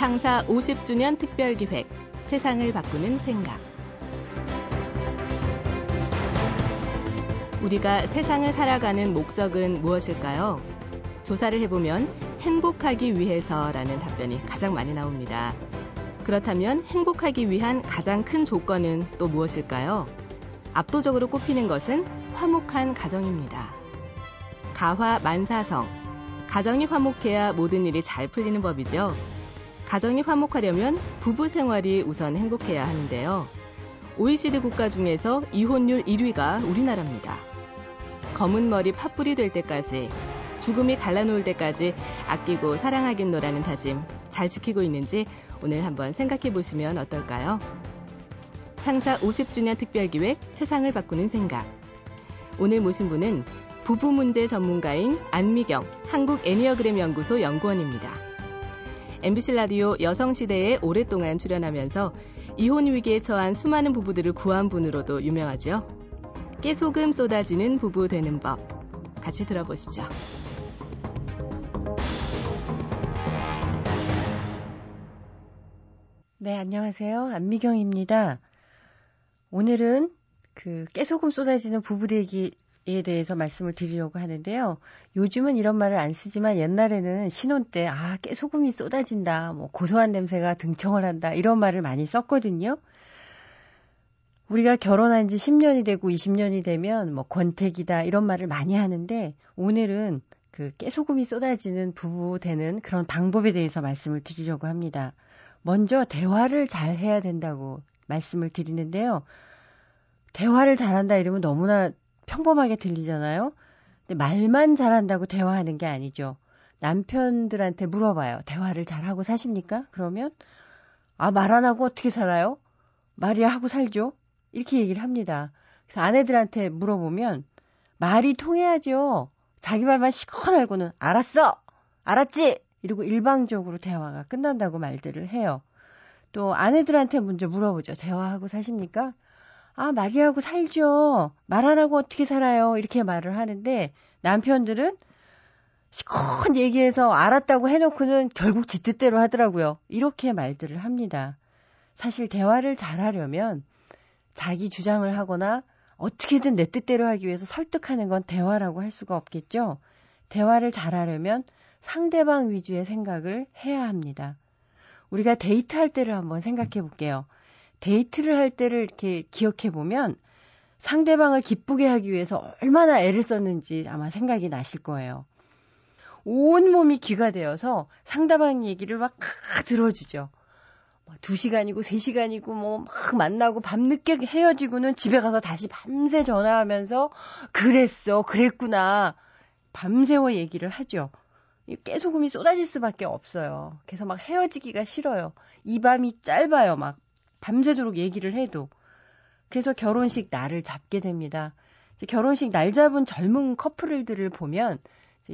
창사 50주년 특별기획 세상을 바꾸는 생각 우리가 세상을 살아가는 목적은 무엇일까요? 조사를 해보면 행복하기 위해서라는 답변이 가장 많이 나옵니다. 그렇다면 행복하기 위한 가장 큰 조건은 또 무엇일까요? 압도적으로 꼽히는 것은 화목한 가정입니다. 가화 만사성. 가정이 화목해야 모든 일이 잘 풀리는 법이죠. 가정이 화목하려면 부부 생활이 우선 행복해야 하는데요. OECD 국가 중에서 이혼율 1위가 우리나라입니다. 검은 머리 팥불이 될 때까지 죽음이 갈라놓을 때까지 아끼고 사랑하겠노라는 다짐 잘 지키고 있는지 오늘 한번 생각해 보시면 어떨까요? 창사 50주년 특별기획 세상을 바꾸는 생각. 오늘 모신 분은 부부 문제 전문가인 안미경 한국 애니어그램 연구소 연구원입니다. MBC 라디오 여성시대에 오랫동안 출연하면서 이혼 위기에 처한 수많은 부부들을 구한 분으로도 유명하죠. 깨소금 쏟아지는 부부 되는 법. 같이 들어보시죠. 네, 안녕하세요. 안미경입니다. 오늘은 그 깨소금 쏟아지는 부부 되기 에 대해서 말씀을 드리려고 하는데요. 요즘은 이런 말을 안 쓰지만 옛날에는 신혼 때, 아, 깨소금이 쏟아진다, 뭐, 고소한 냄새가 등청을 한다, 이런 말을 많이 썼거든요. 우리가 결혼한 지 10년이 되고 20년이 되면 뭐 권태기다 이런 말을 많이 하는데 오늘은 그 깨소금이 쏟아지는 부부 되는 그런 방법에 대해서 말씀을 드리려고 합니다. 먼저 대화를 잘 해야 된다고 말씀을 드리는데요. 대화를 잘한다 이러면 너무나 평범하게 들리잖아요. 근데 말만 잘한다고 대화하는 게 아니죠. 남편들한테 물어봐요. 대화를 잘하고 사십니까? 그러면 아, 말 안 하고 어떻게 살아요? 말이야 하고 살죠. 이렇게 얘기를 합니다. 그래서 아내들한테 물어보면 말이 통해야죠. 자기 말만 시커 알고는 알았어! 알았지! 이러고 일방적으로 대화가 끝난다고 말들을 해요. 또 아내들한테 먼저 물어보죠. 대화하고 사십니까? 아, 말이하고 살죠. 말 안 하고 어떻게 살아요? 이렇게 말을 하는데 남편들은 시컷 얘기해서 알았다고 해놓고는 결국 지 뜻대로 하더라고요. 이렇게 말들을 합니다. 사실 대화를 잘하려면 자기 주장을 하거나 어떻게든 내 뜻대로 하기 위해서 설득하는 건 대화라고 할 수가 없겠죠. 대화를 잘하려면 상대방 위주의 생각을 해야 합니다. 우리가 데이트할 때를 한번 생각해 볼게요. 데이트를 할 때를 이렇게 기억해 보면 상대방을 기쁘게 하기 위해서 얼마나 애를 썼는지 아마 생각이 나실 거예요. 온 몸이 귀가 되어서 상대방 얘기를 막 들어주죠. 2시간이고 뭐 3시간이고 뭐 막 만나고 밤늦게 헤어지고는 집에 가서 다시 밤새 전화하면서 그랬어, 그랬구나. 밤새워 얘기를 하죠. 깨소금이 쏟아질 수밖에 없어요. 그래서 막 헤어지기가 싫어요. 이 밤이 짧아요. 막 밤새도록 얘기를 해도. 그래서 결혼식 날을 잡게 됩니다. 결혼식 날 잡은 젊은 커플들을 보면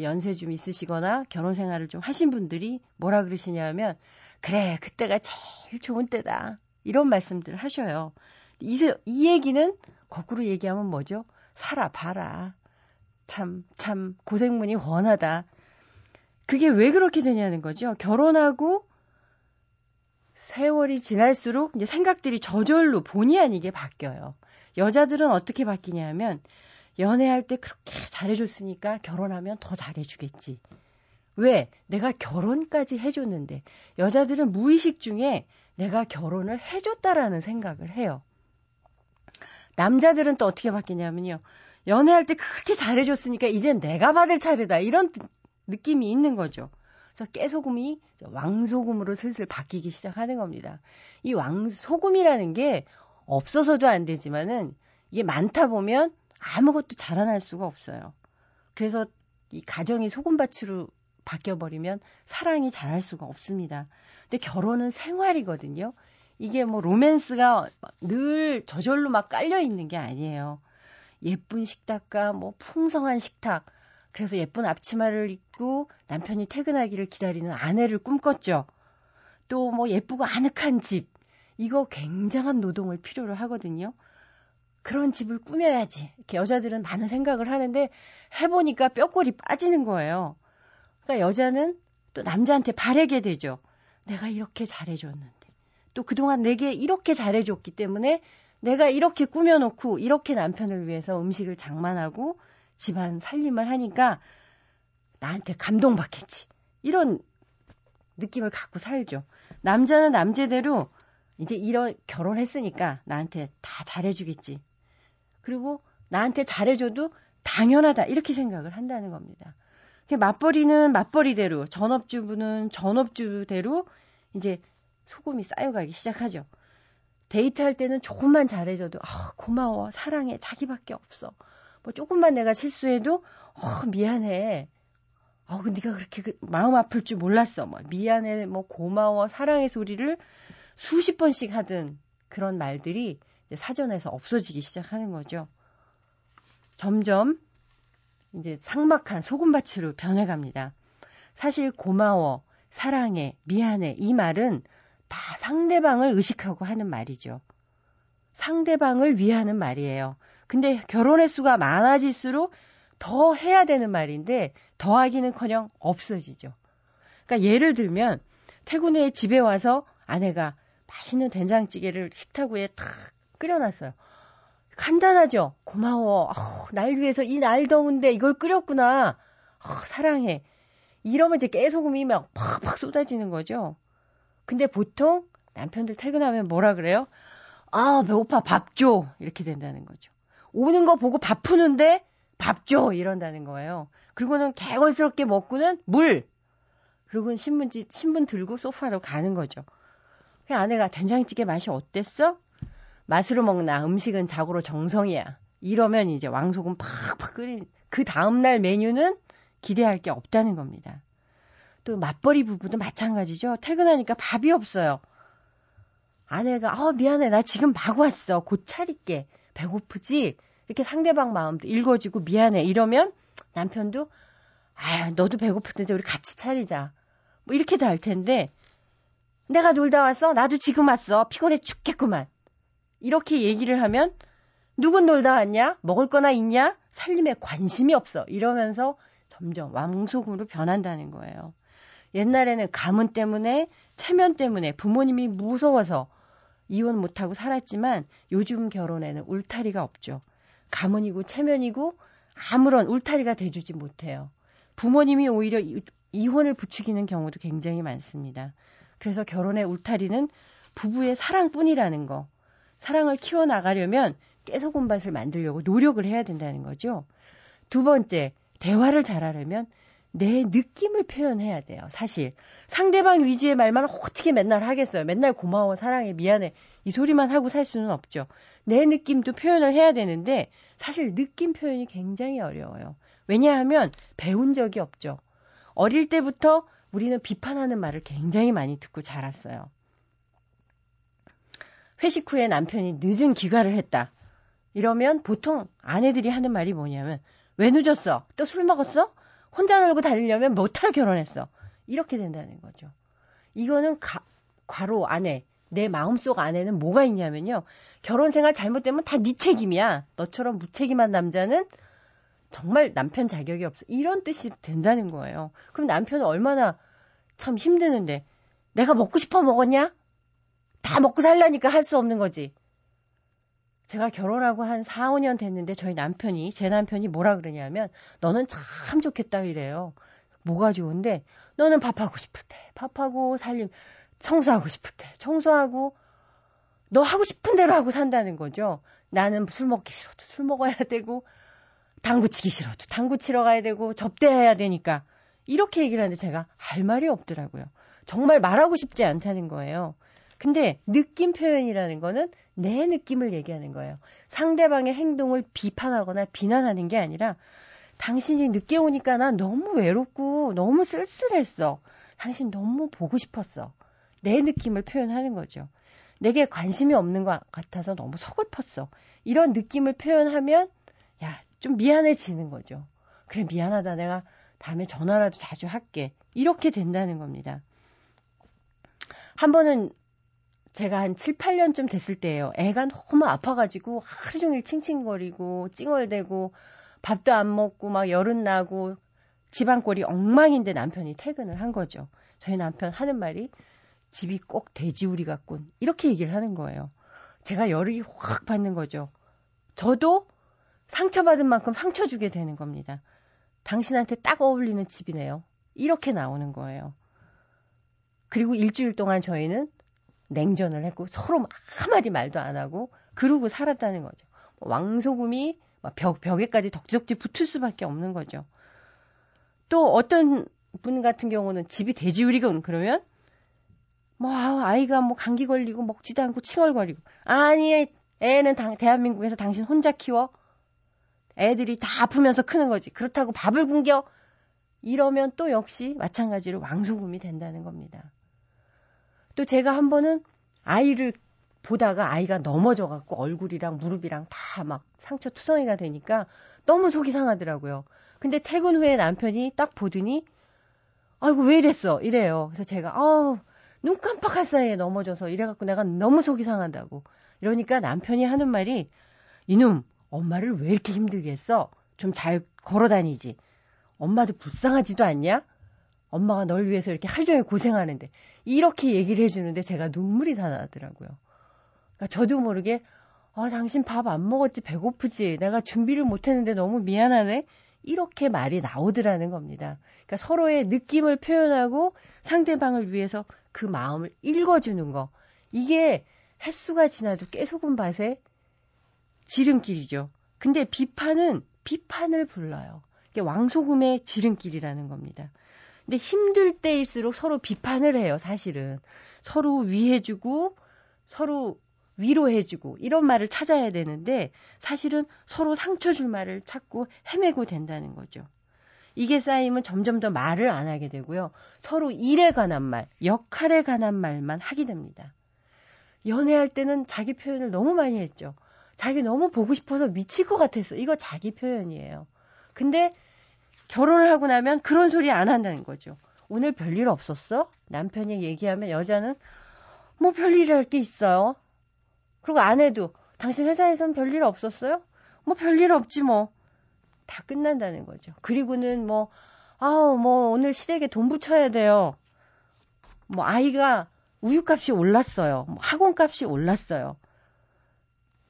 연세 좀 있으시거나 결혼 생활을 좀 하신 분들이 뭐라 그러시냐면 그래 그때가 제일 좋은 때다 이런 말씀들을 하셔요. 이, 이 얘기는 거꾸로 얘기하면 뭐죠? 살아봐라. 참, 참, 고생문이 훤하다. 그게 왜 그렇게 되냐는 거죠. 결혼하고 세월이 지날수록 이제 생각들이 저절로 본의 아니게 바뀌어요. 여자들은 어떻게 바뀌냐면 연애할 때 그렇게 잘해줬으니까 결혼하면 더 잘해주겠지. 왜? 내가 결혼까지 해줬는데 여자들은 무의식 중에 내가 결혼을 해줬다라는 생각을 해요. 남자들은 또 어떻게 바뀌냐면요. 연애할 때 그렇게 잘해줬으니까 이젠 내가 받을 차례다. 이런 느낌이 있는 거죠. 그래서 깨소금이 왕소금으로 슬슬 바뀌기 시작하는 겁니다. 이 왕소금이라는 게 없어서도 안 되지만은 이게 많다 보면 아무것도 자라날 수가 없어요. 그래서 이 가정이 소금밭으로 바뀌어버리면 사랑이 자랄 수가 없습니다. 근데 결혼은 생활이거든요. 이게 뭐 로맨스가 늘 저절로 막 깔려 있는 게 아니에요. 예쁜 식탁과 뭐 풍성한 식탁, 그래서 예쁜 앞치마를 입고 남편이 퇴근하기를 기다리는 아내를 꿈꿨죠. 또 뭐 예쁘고 아늑한 집. 이거 굉장한 노동을 필요로 하거든요. 그런 집을 꾸며야지. 이렇게 여자들은 많은 생각을 하는데 해보니까 뼈골이 빠지는 거예요. 그러니까 여자는 또 남자한테 바래게 되죠. 내가 이렇게 잘해줬는데. 또 그동안 내게 이렇게 잘해줬기 때문에 내가 이렇게 꾸며놓고 이렇게 남편을 위해서 음식을 장만하고 집안 살림을 하니까 나한테 감동받겠지. 이런 느낌을 갖고 살죠. 남자는 남자대로 이제 이런 결혼했으니까 나한테 다 잘해주겠지. 그리고 나한테 잘해줘도 당연하다. 이렇게 생각을 한다는 겁니다. 맞벌이는 맞벌이대로, 전업주부는 전업주대로 이제 소금이 쌓여가기 시작하죠. 데이트할 때는 조금만 잘해줘도, 아, 고마워, 사랑해, 자기밖에 없어. 뭐 조금만 내가 실수해도, 어, 미안해. 어, 그 네가 그렇게 그, 마음 아플 줄 몰랐어. 뭐 미안해, 뭐 고마워, 사랑의 소리를 수십 번씩 하던 그런 말들이 사전에서 없어지기 시작하는 거죠. 점점 이제 상막한 소금밭으로 변해갑니다. 사실 고마워, 사랑해, 미안해 이 말은 다 상대방을 의식하고 하는 말이죠. 상대방을 위하는 말이에요. 근데 결혼의 수가 많아질수록 더 해야 되는 말인데 더하기는커녕 없어지죠. 그러니까 예를 들면 퇴근 후에 집에 와서 아내가 맛있는 된장찌개를 식탁 위에 탁 끓여놨어요. 간단하죠. 고마워. 어, 날 위해서 이 날 더운데 이걸 끓였구나. 어, 사랑해. 이러면 이제 깨소금이 막 팍팍 쏟아지는 거죠. 근데 보통 남편들 퇴근하면 뭐라 그래요? 아, 배고파. 밥 줘. 이렇게 된다는 거죠. 오는 거 보고 밥 푸는데 밥 줘. 이런다는 거예요. 그리고는 개걸스럽게 먹고는 물. 그리고는 신문지, 신문 들고 소파로 가는 거죠. 그 아내가 된장찌개 맛이 어땠어? 맛으로 먹나 음식은 자고로 정성이야. 이러면 이제 왕소금 팍팍 끓인 그 다음날 메뉴는 기대할 게 없다는 겁니다. 또 맞벌이 부부도 마찬가지죠. 퇴근하니까 밥이 없어요. 아내가 어 미안해 나 지금 막 왔어 곧 차릴게 배고프지 이렇게 상대방 마음도 읽어주고 미안해 이러면 남편도 아 너도 배고픈데 우리 같이 차리자 뭐 이렇게도 할 텐데 내가 놀다 왔어 나도 지금 왔어 피곤해 죽겠구만 이렇게 얘기를 하면 누군 놀다 왔냐? 먹을 거나 있냐? 살림에 관심이 없어. 이러면서 점점 왕속으로 변한다는 거예요. 옛날에는 가문 때문에, 체면 때문에 부모님이 무서워서 이혼 못하고 살았지만 요즘 결혼에는 울타리가 없죠. 가문이고 체면이고 아무런 울타리가 돼주지 못해요. 부모님이 오히려 이혼을 부추기는 경우도 굉장히 많습니다. 그래서 결혼의 울타리는 부부의 사랑뿐이라는 거. 사랑을 키워나가려면 깨소금밭을 만들려고 노력을 해야 된다는 거죠. 두 번째, 대화를 잘하려면 내 느낌을 표현해야 돼요. 사실 상대방 위주의 말만 어떻게 맨날 하겠어요. 맨날 고마워, 사랑해, 미안해 이 소리만 하고 살 수는 없죠. 내 느낌도 표현을 해야 되는데 사실 느낌 표현이 굉장히 어려워요. 왜냐하면 배운 적이 없죠. 어릴 때부터 우리는 비판하는 말을 굉장히 많이 듣고 자랐어요. 회식 후에 남편이 늦은 귀가를 했다. 이러면 보통 아내들이 하는 말이 뭐냐면 왜 늦었어? 또 술 먹었어? 혼자 놀고 다니려면 못할 결혼했어. 이렇게 된다는 거죠. 이거는 가, 과로 안에 내 마음속 안에는 뭐가 있냐면요. 결혼 생활 잘못되면 다 네 책임이야. 너처럼 무책임한 남자는 정말 남편 자격이 없어. 이런 뜻이 된다는 거예요. 그럼 남편은 얼마나 참 힘드는데 내가 먹고 싶어 먹었냐? 다 먹고 살라니까 할 수 없는 거지. 제가 결혼하고 한 4, 5년 됐는데 저희 남편이, 제 남편이 뭐라 그러냐면, 너는 참 좋겠다 이래요. 뭐가 좋은데, 너는 밥하고 싶을 때, 밥하고 살림, 청소하고 싶을 때, 청소하고, 너 하고 싶은 대로 하고 산다는 거죠. 나는 술 먹기 싫어도 술 먹어야 되고, 당구 치기 싫어도 당구 치러 가야 되고, 접대해야 되니까. 이렇게 얘기를 하는데 제가 할 말이 없더라고요. 정말 말하고 싶지 않다는 거예요. 근데 느낌 표현이라는 거는 내 느낌을 얘기하는 거예요. 상대방의 행동을 비판하거나 비난하는 게 아니라 당신이 늦게 오니까 난 너무 외롭고 너무 쓸쓸했어. 당신 너무 보고 싶었어. 내 느낌을 표현하는 거죠. 내게 관심이 없는 것 같아서 너무 서글펐어. 이런 느낌을 표현하면 야, 좀 미안해지는 거죠. 그래, 미안하다. 내가 다음에 전화라도 자주 할게. 이렇게 된다는 겁니다. 한 번은 제가 한 7, 8년쯤 됐을 때예요. 애가 너무 아파가지고 하루 종일 칭칭거리고 찡얼대고 밥도 안 먹고 막 열은 나고 집안꼴이 엉망인데 남편이 퇴근을 한 거죠. 저희 남편 하는 말이 집이 꼭 돼지우리 같군. 이렇게 얘기를 하는 거예요. 제가 열이 확 받는 거죠. 저도 상처받은 만큼 상처 주게 되는 겁니다. 당신한테 딱 어울리는 집이네요. 이렇게 나오는 거예요. 그리고 일주일 동안 저희는 냉전을 했고 서로 한마디 말도 안 하고 그러고 살았다는 거죠. 왕소금이 벽, 벽에까지 덕지덕지 붙을 수밖에 없는 거죠. 또 어떤 분 같은 경우는 집이 돼지우리건 그러면 뭐 아이가 뭐 감기 걸리고 먹지도 않고 칭얼거리고 아니 애는 당, 대한민국에서 당신 혼자 키워 애들이 다 아프면서 크는 거지 그렇다고 밥을 굶겨 이러면 또 역시 마찬가지로 왕소금이 된다는 겁니다. 또 제가 한 번은 아이를 보다가 아이가 넘어져 갖고 얼굴이랑 무릎이랑 다 막 상처 투성이가 되니까 너무 속이 상하더라고요. 근데 퇴근 후에 남편이 딱 보더니 아이고 왜 이랬어 이래요. 그래서 제가 아우 눈 깜빡할 사이에 넘어져서 이래갖고 내가 너무 속이 상한다고 이러니까 남편이 하는 말이 이놈 엄마를 왜 이렇게 힘들게 했어? 좀 잘 걸어 다니지. 엄마도 불쌍하지도 않냐? 엄마가 널 위해서 이렇게 하루 종일 고생하는데 이렇게 얘기를 해주는데 제가 눈물이 다 나더라고요. 그러니까 저도 모르게 아 당신 밥 안 먹었지 배고프지 내가 준비를 못했는데 너무 미안하네 이렇게 말이 나오더라는 겁니다. 그러니까 서로의 느낌을 표현하고 상대방을 위해서 그 마음을 읽어주는 거 이게 횟수가 지나도 깨소금 밭의 지름길이죠. 근데 비판은 비판을 불러요. 이게 왕소금의 지름길이라는 겁니다. 근데 힘들 때일수록 서로 비판을 해요, 사실은. 서로 위해주고, 서로 위로해주고, 이런 말을 찾아야 되는데, 사실은 서로 상처 줄 말을 찾고 헤매고 된다는 거죠. 이게 쌓이면 점점 더 말을 안 하게 되고요. 서로 일에 관한 말, 역할에 관한 말만 하게 됩니다. 연애할 때는 자기 표현을 너무 많이 했죠. 자기 너무 보고 싶어서 미칠 것 같았어. 이거 자기 표현이에요. 근데 결혼을 하고 나면 그런 소리 안 한다는 거죠. 오늘 별일 없었어? 남편이 얘기하면 여자는 뭐 별일 할 게 있어요. 그리고 아내도 당신 회사에선 별일 없었어요? 뭐 별일 없지 뭐. 다 끝난다는 거죠. 그리고는 뭐, 아우, 뭐, 오늘 시댁에 돈 붙여야 돼요. 뭐, 아이가 우유값이 올랐어요. 뭐 학원값이 올랐어요.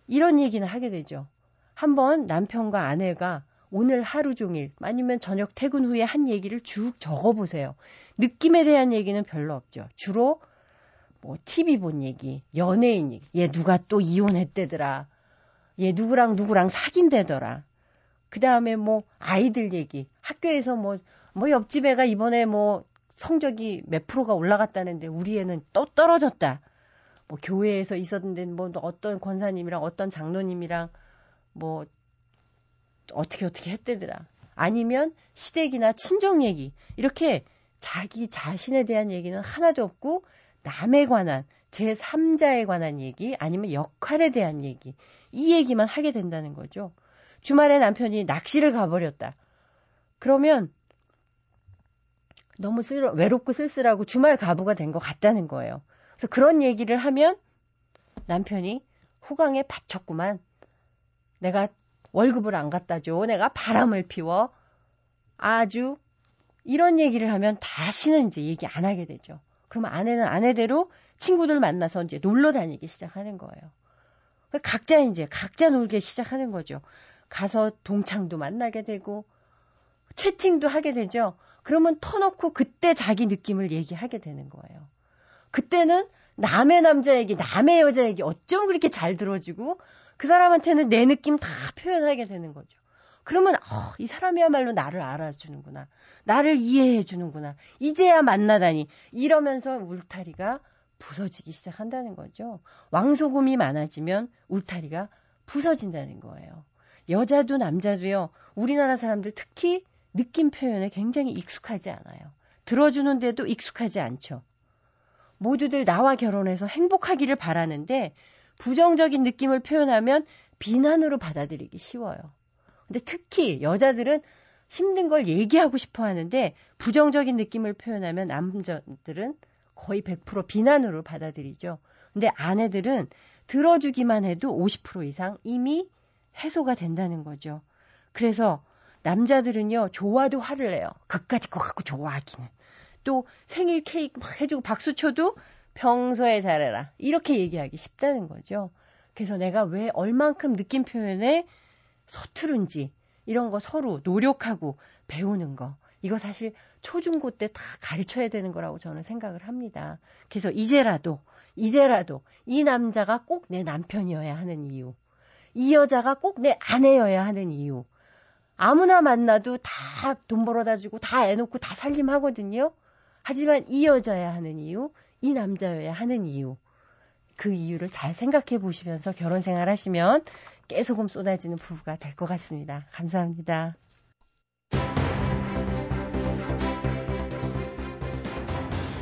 이런 얘기는 하게 되죠. 한번 남편과 아내가 오늘 하루 종일 아니면 저녁 퇴근 후에 한 얘기를 쭉 적어 보세요. 느낌에 대한 얘기는 별로 없죠. 주로 뭐 TV 본 얘기, 연예인 얘기. 얘 누가 또 이혼했대더라. 얘 누구랑 누구랑 사귄대더라. 그 다음에 뭐 아이들 얘기. 학교에서 뭐, 뭐 옆집 애가 이번에 뭐 성적이 몇 프로가 올라갔다는데 우리 애는 또 떨어졌다. 뭐 교회에서 있었는데 뭐 어떤 권사님이랑 어떤 장로님이랑 뭐 어떻게 어떻게 했대더라. 아니면 시댁이나 친정 얘기 이렇게 자기 자신에 대한 얘기는 하나도 없고 남에 관한 제3자에 관한 얘기 아니면 역할에 대한 얘기 이 얘기만 하게 된다는 거죠. 주말에 남편이 낚시를 가버렸다. 그러면 너무 쓸, 외롭고 쓸쓸하고 주말 가부가 된 것 같다는 거예요. 그래서 그런 얘기를 하면 남편이 호강에 받쳤구만. 내가 월급을 안 갖다 줘. 내가 바람을 피워. 아주 이런 얘기를 하면 다시는 이제 얘기 안 하게 되죠. 그러면 아내는 아내대로 친구들 만나서 이제 놀러 다니기 시작하는 거예요. 각자 이제 각자 놀게 시작하는 거죠. 가서 동창도 만나게 되고 채팅도 하게 되죠. 그러면 터놓고 그때 자기 느낌을 얘기하게 되는 거예요. 그때는 남의 남자 얘기, 남의 여자 얘기 어쩜 그렇게 잘 들어주고 그 사람한테는 내 느낌 다 표현하게 되는 거죠. 그러면 어, 이 사람이야말로 나를 알아주는구나. 나를 이해해 주는구나. 이제야 만나다니. 이러면서 울타리가 부서지기 시작한다는 거죠. 왕소금이 많아지면 울타리가 부서진다는 거예요. 여자도 남자도요. 우리나라 사람들 특히 느낌 표현에 굉장히 익숙하지 않아요. 들어주는데도 익숙하지 않죠. 모두들 나와 결혼해서 행복하기를 바라는데 부정적인 느낌을 표현하면 비난으로 받아들이기 쉬워요. 근데 특히 여자들은 힘든 걸 얘기하고 싶어 하는데 부정적인 느낌을 표현하면 남자들은 거의 100% 비난으로 받아들이죠. 근데 아내들은 들어주기만 해도 50% 이상 이미 해소가 된다는 거죠. 그래서 남자들은요, 좋아도 화를 내요. 그까짓 거 갖고 좋아하기는. 또 생일 케이크 막 해주고 박수 쳐도 평소에 잘해라. 이렇게 얘기하기 쉽다는 거죠. 그래서 내가 왜 얼만큼 느낌 표현에 서투른지 이런 거 서로 노력하고 배우는 거. 이거 사실 초중고 때 다 가르쳐야 되는 거라고 저는 생각을 합니다. 그래서 이제라도, 이제라도 이 남자가 꼭 내 남편이어야 하는 이유. 이 여자가 꼭 내 아내여야 하는 이유. 아무나 만나도 다 돈 벌어다 주고 다 애 놓고 다 살림하거든요. 하지만 이 여자야 하는 이유, 이 남자여야 하는 이유. 그 이유를 잘 생각해 보시면서 결혼 생활 하시면 깨소금 쏟아지는 부부가 될 것 같습니다. 감사합니다.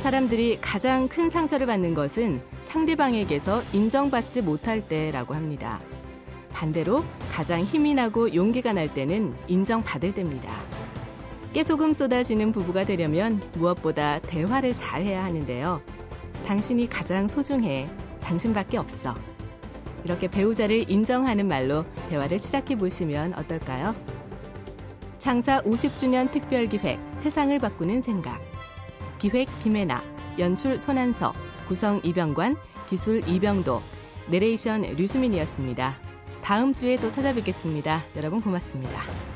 사람들이 가장 큰 상처를 받는 것은 상대방에게서 인정받지 못할 때라고 합니다. 반대로 가장 힘이 나고 용기가 날 때는 인정받을 때입니다. 깨소금 쏟아지는 부부가 되려면 무엇보다 대화를 잘 해야 하는데요. 당신이 가장 소중해. 당신밖에 없어. 이렇게 배우자를 인정하는 말로 대화를 시작해 보시면 어떨까요? 창사 50주년 특별기획 세상을 바꾸는 생각. 기획 김혜나, 연출 손한서, 구성 이병관, 기술 이병도, 내레이션 류수민이었습니다. 다음 주에 또 찾아뵙겠습니다. 여러분 고맙습니다.